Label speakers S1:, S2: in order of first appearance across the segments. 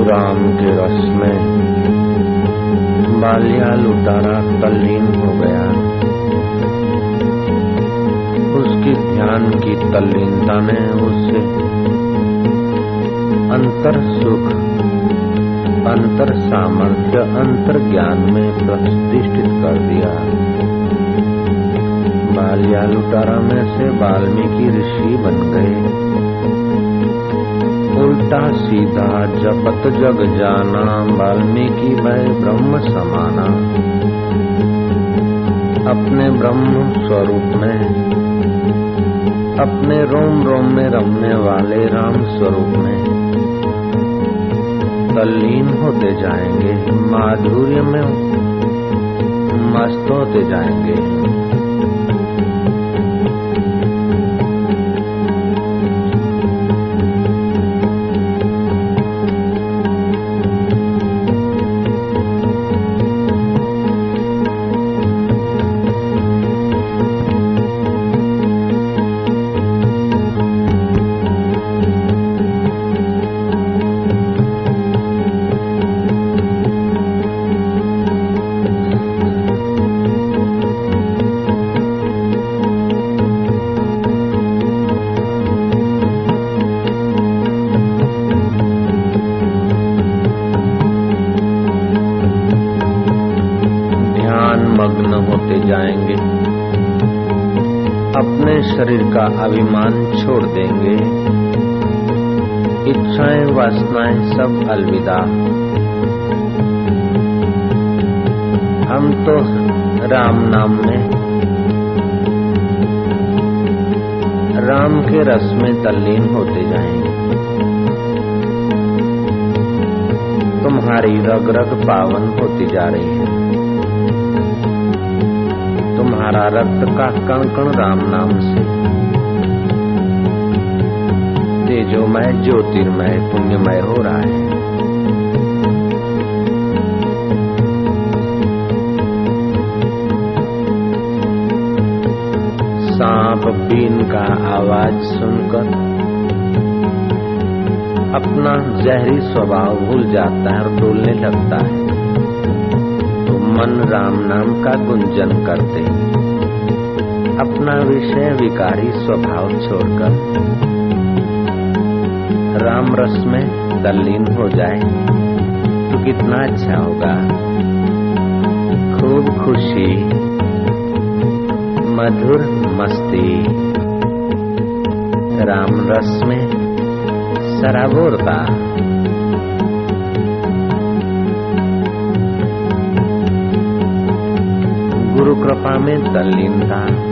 S1: राम के रस में बालिया लुटारा तल्लीन हो गया। उसकी ध्यान की तल्लीनता ने उसे अंतर सुख, अंतर सामर्थ्य, अंतर ज्ञान में प्रतिष्ठित कर दिया। बालिया लुटारा में से वाल्मीकि ऋषि बन गए। उल्टा सीधा जपत जग जाना, वाल्मीकि भय ब्रह्म समाना। अपने ब्रह्म स्वरूप में, अपने रोम रोम में रमने वाले राम स्वरूप में। तल्लीन होते जाएँगे, माधुर्य में मस्त होते जाएँगे। का अभिमान छोड़ देंगे। इच्छाएँ, वासनाएँ सब अलविदा। हम तो राम नाम में, राम के रस में तल्लीन होते जाएँगे। तुम्हारी रग रग पावन होती जा रही है। तुम्हारा रक्त का कण कण राम नाम से। तेजोमय ज्योतिर्मय, पुण्यमय हो रहा है। सांप बीन का आवाज़ सुनकर अपना जहरी स्वभाव भूल जाता है और डोलने लगता है। तो मन राम नाम का गुंजन करते अपना विषय विकारी स्वभाव छोड़कर राम रस में तल्लीन हो जाए तो कितना अच्छा होगा। खूब खुशी, मधुर मस्ती। राम रस में सराबोरता गुरु कृपा में तल्लीनता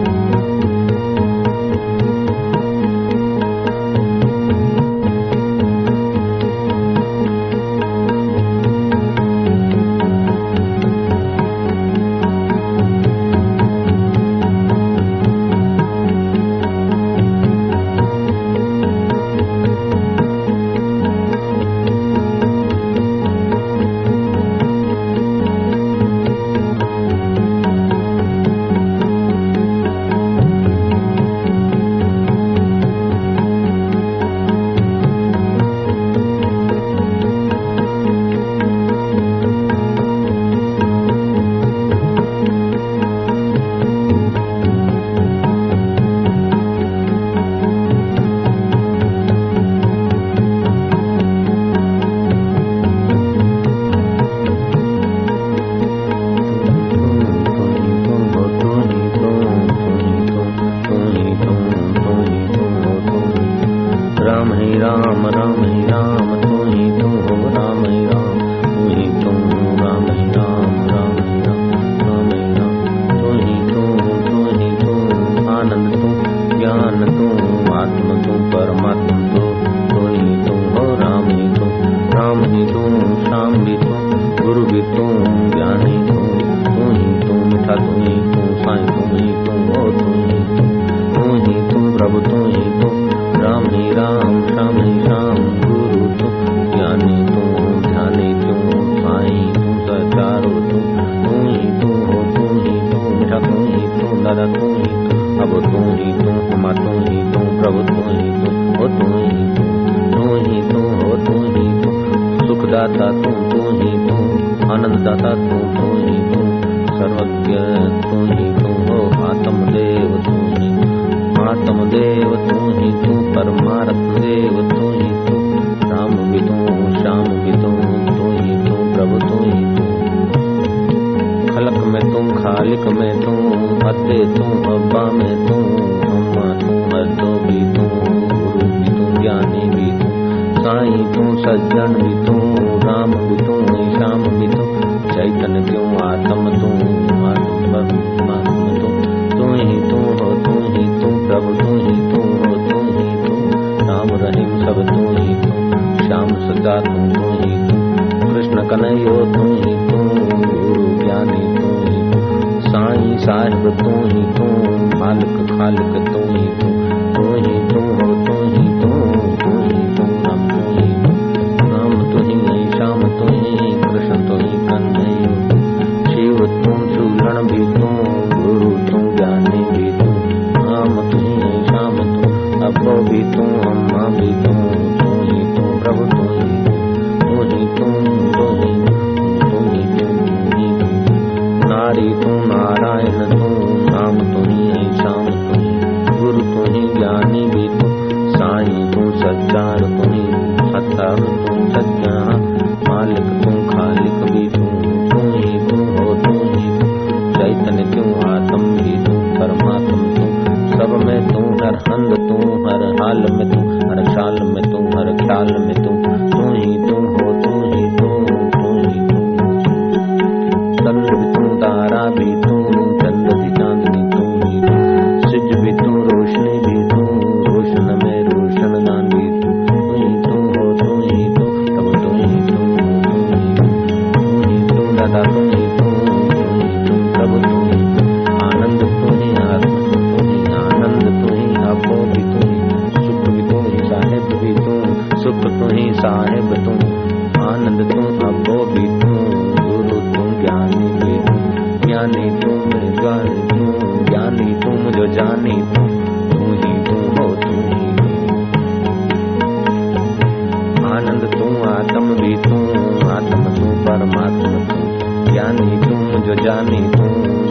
S1: जो जाने तू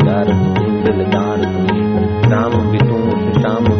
S1: यार तू दिलदार तू। राम भी तू श्याम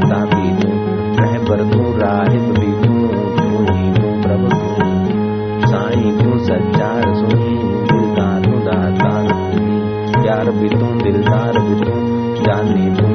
S1: दाता बीनू कह बरतू राहिब बीनू मोहिनू तो प्रभु साईं तूं सचार सुनी दिलदारू दाता प्यार भी तू दिलदार भी तू जानी तू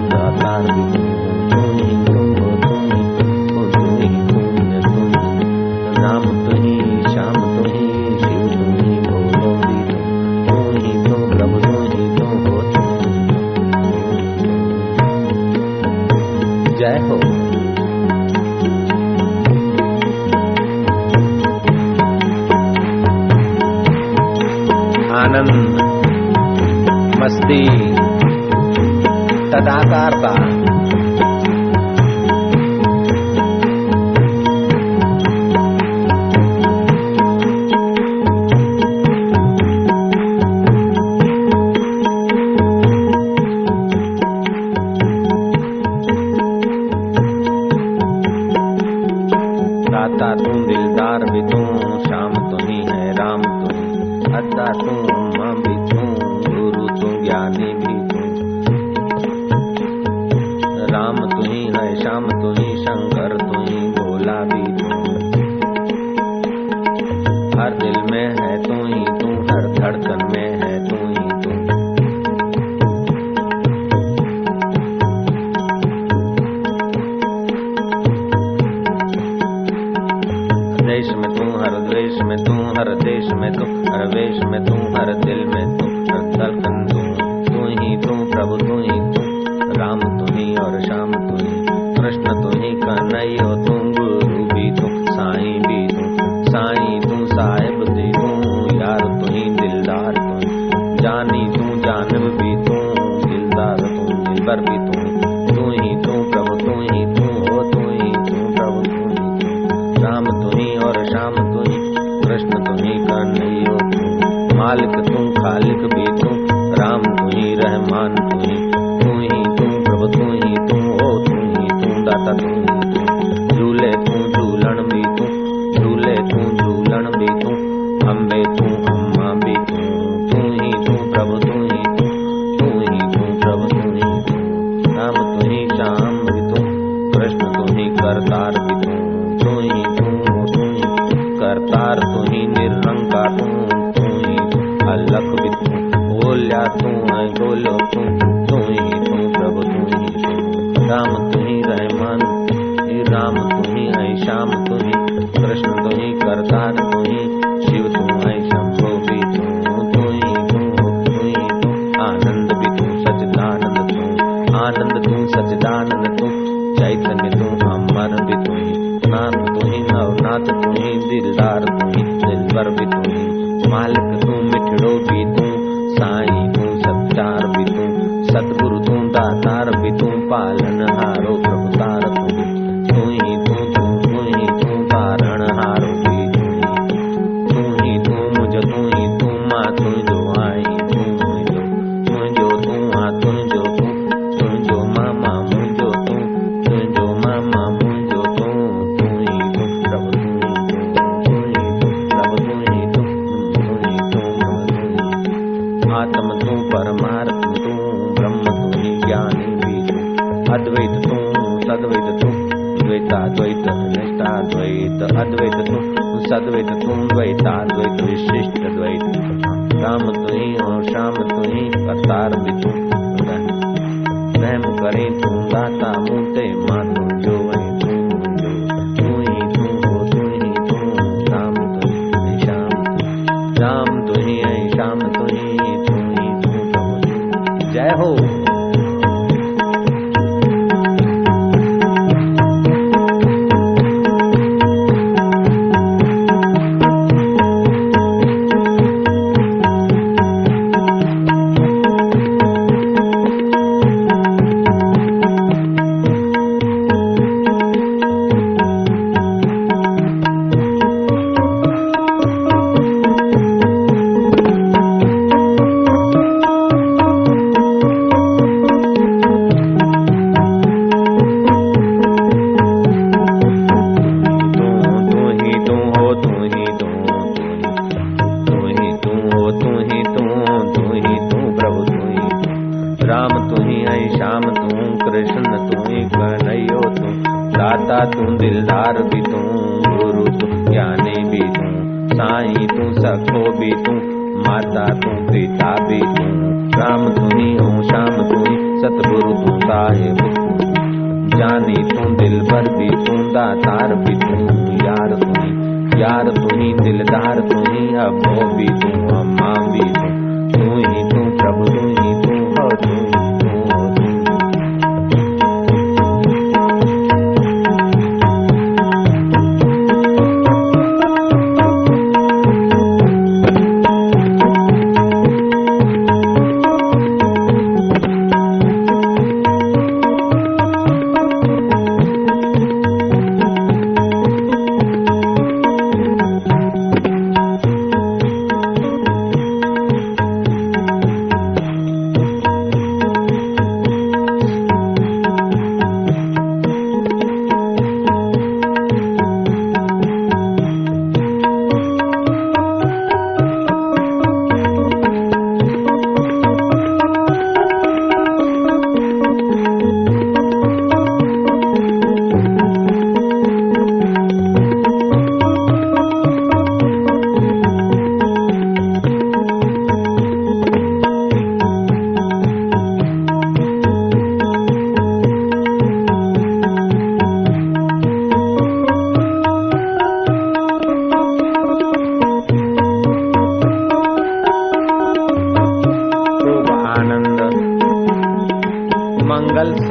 S1: जानी तू जानव भी तू दिलदार तू दिलबर भी तू। lo द्वैत नैताद्वैत अद्वैत तुम सद्वैत तुम द्वैताद्वैत विशिष्ट द्वैत राम तुही और श्याम तुही करतार भी रहम करे तुम दाता मुते मानो जो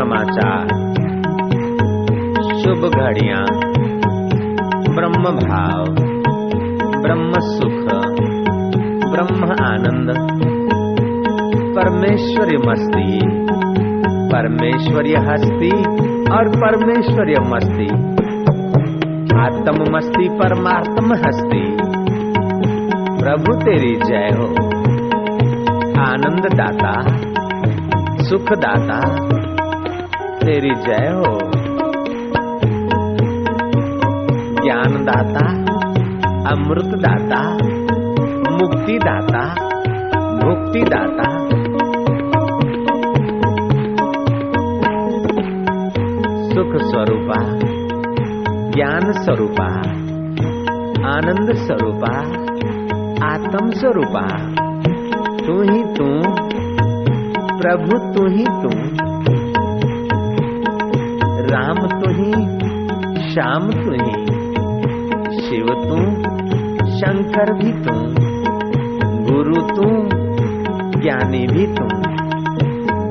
S1: समाचार। शुभ घड़िया, ब्रह्म भाव, ब्रह्म सुख, ब्रह्म आनंद। परमेश्वरी मस्ती, परमेश्वरी हस्ती और परमेश्वरी मस्ती। आत्म मस्ती, परमात्म हस्ती। प्रभु तेरी जय हो। आनंद दाता सुख दाता तेरी जय हो। ज्ञान दाता अमृत दाता मुक्ति दाता मुक्ति दाता सुख स्वरूपा, ज्ञान स्वरूपा, आनंद स्वरूपा, आत्म स्वरूपा। तू ही तू, प्रभु तू ही तू। राम तू ही, श्याम तू ही। शिव तू, शंकर भी तू, गुरु तू, ज्ञानी भी तू,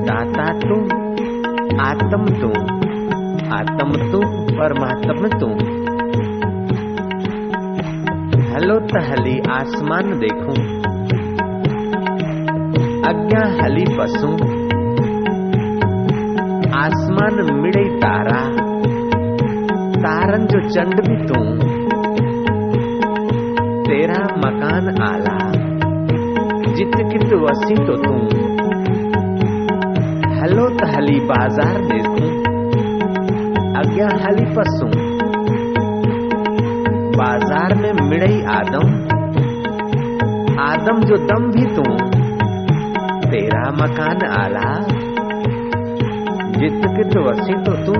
S1: दाता तू, आत्म तू आत्म तू, परमात्म तू। हलो तहली आसमान देखूँ अज्ञा हली पशु आसमान मिड़े तारा। तारन जो चंड भी तू। तेरा मकान आला। जित कित वसी तो तू। हलो तहली बाज़ार देखूँ। अज्ञा हली पशु बाज़ार में मिड़ई आदम। आदम जो दम भी तू। तेरा मकान आला। जित कित वसी तो तू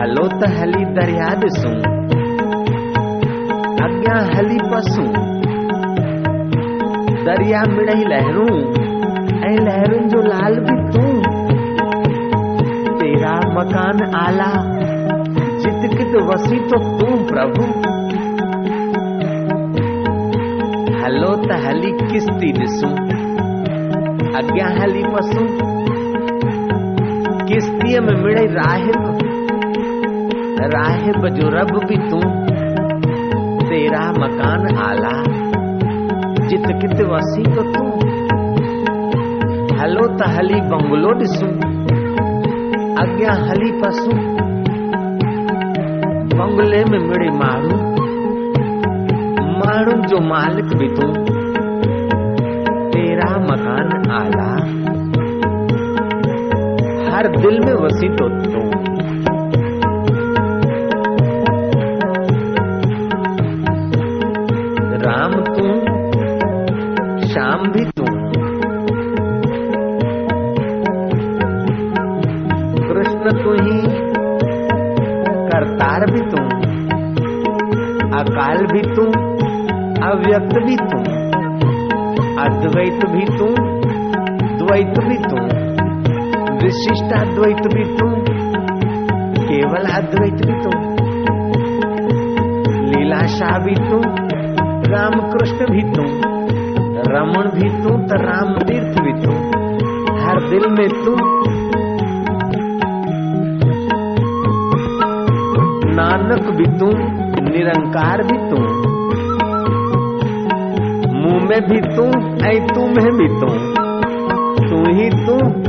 S1: हलो त हली दरिया दिसूं अॻियाँ हली पसूं। दरिया मिड़ई लहरूं। ऐं लहरुनि जो लाल बि तूं। तेरा मकान आला जित कित वसी तो तूं प्रभु। हलो त हली किस्ती ॾिसूं अॻियाँ हली पसूं। किस्तीअ में मिड़े राहिब। राहिब जो रब बि तूं, तेरा मकान आला। जित कित वसी तो तूं। हलो त हली बंगलो ॾिसूं अॻियाँ हली पसूं। बंगले में मिड़े माण्हू माण्हुनि जो मालिक भी तू, तेरा मकान आला। हर दिल में वसी तो तू तू। रमन भी तू तो राम तीर्थ भी तू। हर दिल में तू। नानक भी तू, निरंकार भी तू। मुँह में भी तू, ऐ तू में भी तू। तू ही तू।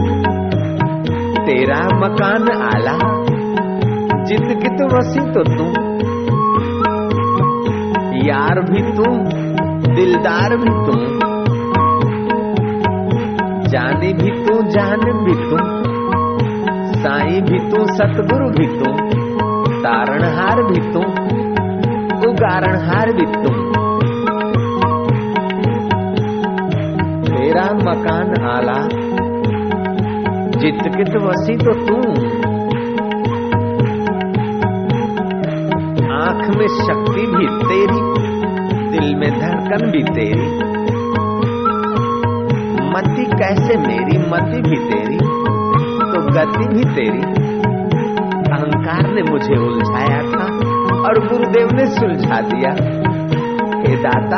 S1: तेरा मकान आला। जित कित वसी तो तू। यार भी तू। दिलदार भी तू जानी भी तू, जान भी तू साई भी तू, सतगुरु भी तू तारणहार भी तू उगारणहार भी तू तेरा मकान आला। जित कित वसी तो तू। आँख में शक्ति भी तेरी। दिल में धड़कन भी तेरी। मति कैसे मेरी, मति भी तेरी तो गति भी तेरी। अहंकार ने मुझे उलझाया था और गुरुदेव ने सुलझा दिया। हे दाता,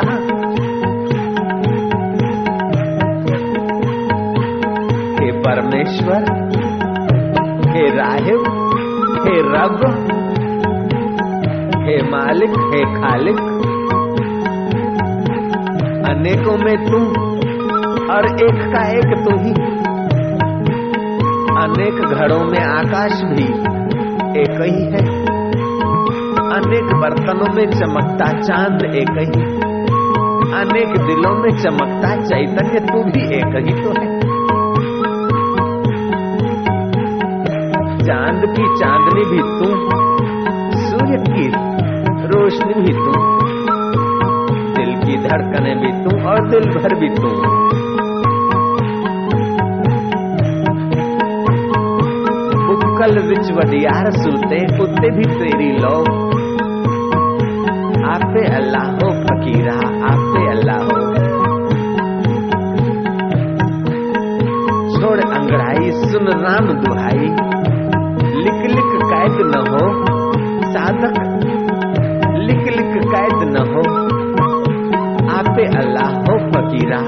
S1: हे परमेश्वर, हे राहिब, हे रब, हे मालिक, हे खालिक अनेकों में तू और एक का एक तू ही। अनेक घरों में आकाश भी एक ही है। अनेक बर्तनों में चमकता चाँद एक ही। अनेक दिलों में चमकता चैतन्य तू भी एक ही तो है। चाँद की चांदनी भी तू, सूर्य की रोशनी भी तू। की धड़कने भी तू और दिल भर भी तू। बुक्कल विच वडियार सूते, कुत्ते भी तेरी लो आपे अल्लाह हो फकीरा, आपे अल्लाह। हो छोड़ अंगड़ाई, सुन राम दुहाई। लिख लिख कैद न हो, साधक। लिख लिख कैद न हो। अल्लाह हो फकीरा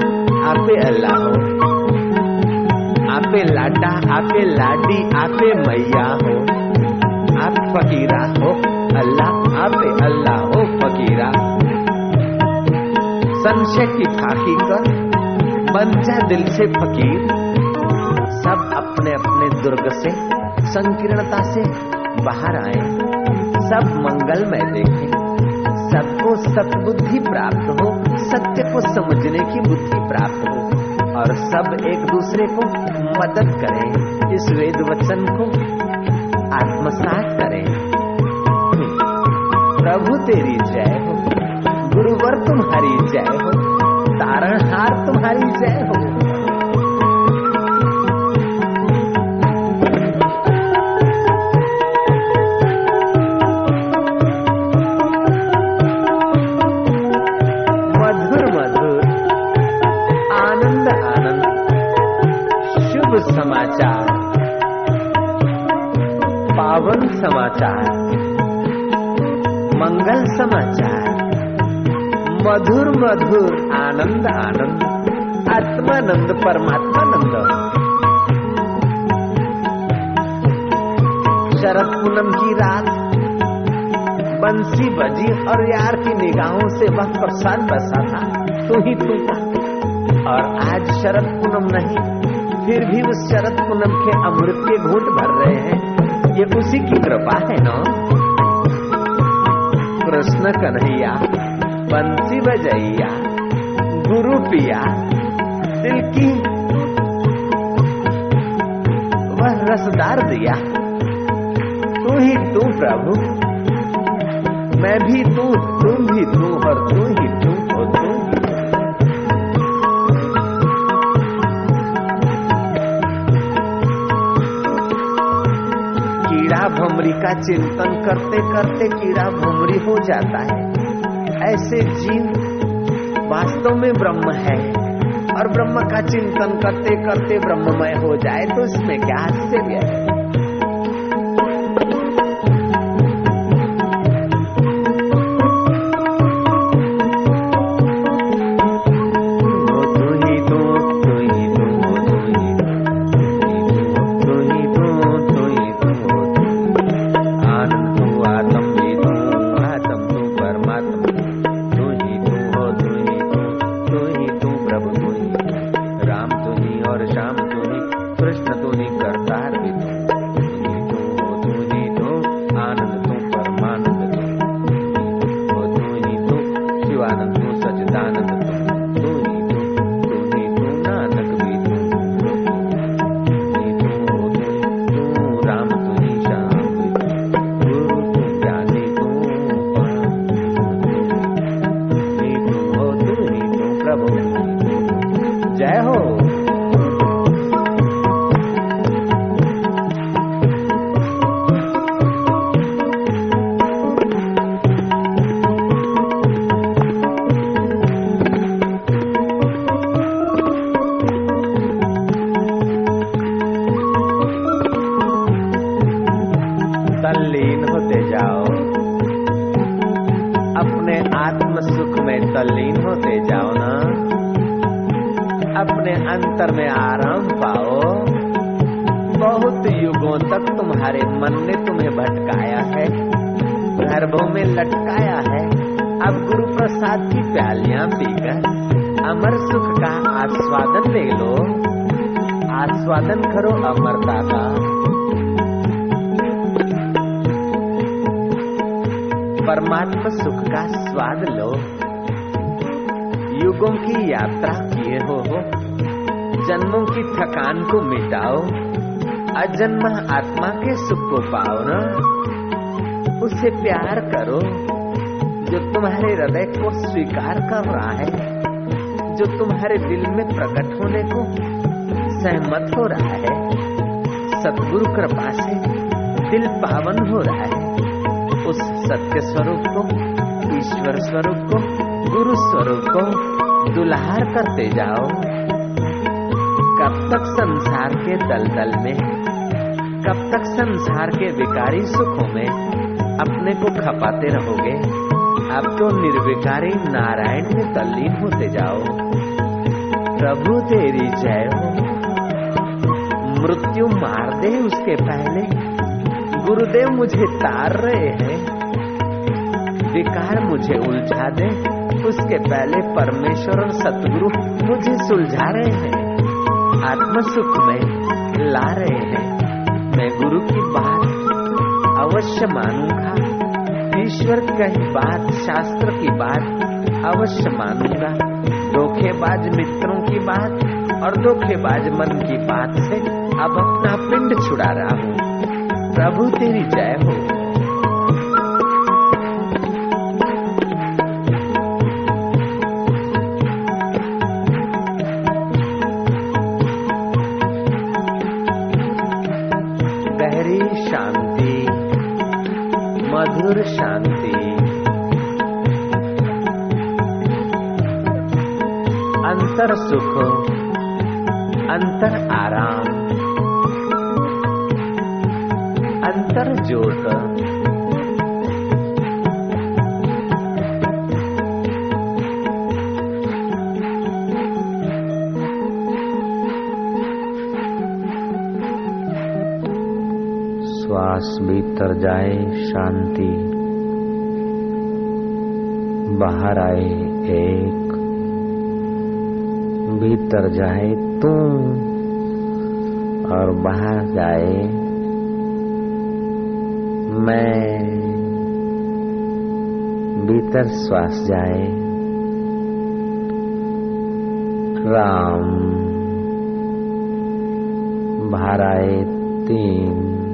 S1: आपे अल्लाह हो आपे लाडा आपे लाडी आपे मैया हो आप फकीरा हो अल्लाह आपे अल्लाह हो फकीरा संशय की खाकी कर बन जा दिल से फकीर सब अपने अपने दुर्ग से संकीर्णता से बाहर आए सब मंगलमय देखें सबको सतबुद्धि प्राप्त हो, सत्य को समझने की बुद्धि प्राप्त हो, और सब एक दूसरे को मदद करें, इस वेद वचन को आत्मसात करें। प्रभु तेरी जय हो, गुरुवर तुम्हारी जय हो, तारणहार तुम्हारी जय हो मधुर आनंद आनंद। आत्मानंद, परमात्मानंद। शरद पूनम की रात, बंसी बजी और यार की निगाहों से वह प्रसाद बसा था। तू ही तू था। और आज शरद पूनम नहीं, फिर भी उस शरद पूनम के अमृत के घूट भर रहे हैं। ये उसी की कृपा है, ना? कृष्ण कन्हैया। बंसी बजैया, गुरु पिया दिल की वह रसदार दिया, तू ही तू प्रभु, मैं भी तू, तुम भी तू और तू ही तू हो तू। कीड़ा भमरी का चिंतन करते करते कीड़ा भमरी हो जाता है। ऐसे जीव वास्तव में ब्रह्म है और ब्रह्म का चिंतन करते करते ब्रह्ममय हो जाए तो इसमें क्या आश्चर्य है? परमात्मा सुख का स्वाद लो। युगों की यात्रा किए हो, हो। जन्मों की थकान को मिटाओ। अजन्म आत्मा के सुख को पाओ ना। उससे प्यार करो जो तुम्हारे हृदय को स्वीकार कर रहा है जो तुम्हारे दिल में प्रकट होने को सहमत हो रहा है। सदगुरु कृपा से दिल पावन हो रहा है। उस सत्य स्वरूप को, ईश्वर स्वरूप को, गुरु स्वरूप को दुल्हार करते जाओ। कब तक संसार के दलदल में, कब तक संसार के विकारी सुखों में अपने को खपाते रहोगे अब तो निर्विकारी नारायण में तल्लीन होते जाओ। प्रभु तेरी जय हो। मृत्यु मार दे उसके पहले। गुरुदेव मुझे तार रहे हैं। विकार मुझे उलझा दे। उसके पहले परमेश्वर और सतगुरु मुझे सुलझा रहे हैं। आत्म सुख में ला रहे हैं। मैं गुरु की बात अवश्य मानूँगा। ईश्वर की बात, शास्त्र की बात अवश्य मानूँगा। धोखेबाज मित्रों की बात और धोखेबाज मन की बात से अब अपना पिंड छुड़ा रहा हूँ। प्रभु तेरी जय हो। मधुर शांति। अंतर सुख अंतर आराम। अंतर ज्योत श्वास भीतर जाए, शांति। बाहर आए, एक। भीतर जाए, तुम। और बाहर जाए मैं भीतर श्वास जाए। राम भाराए तीन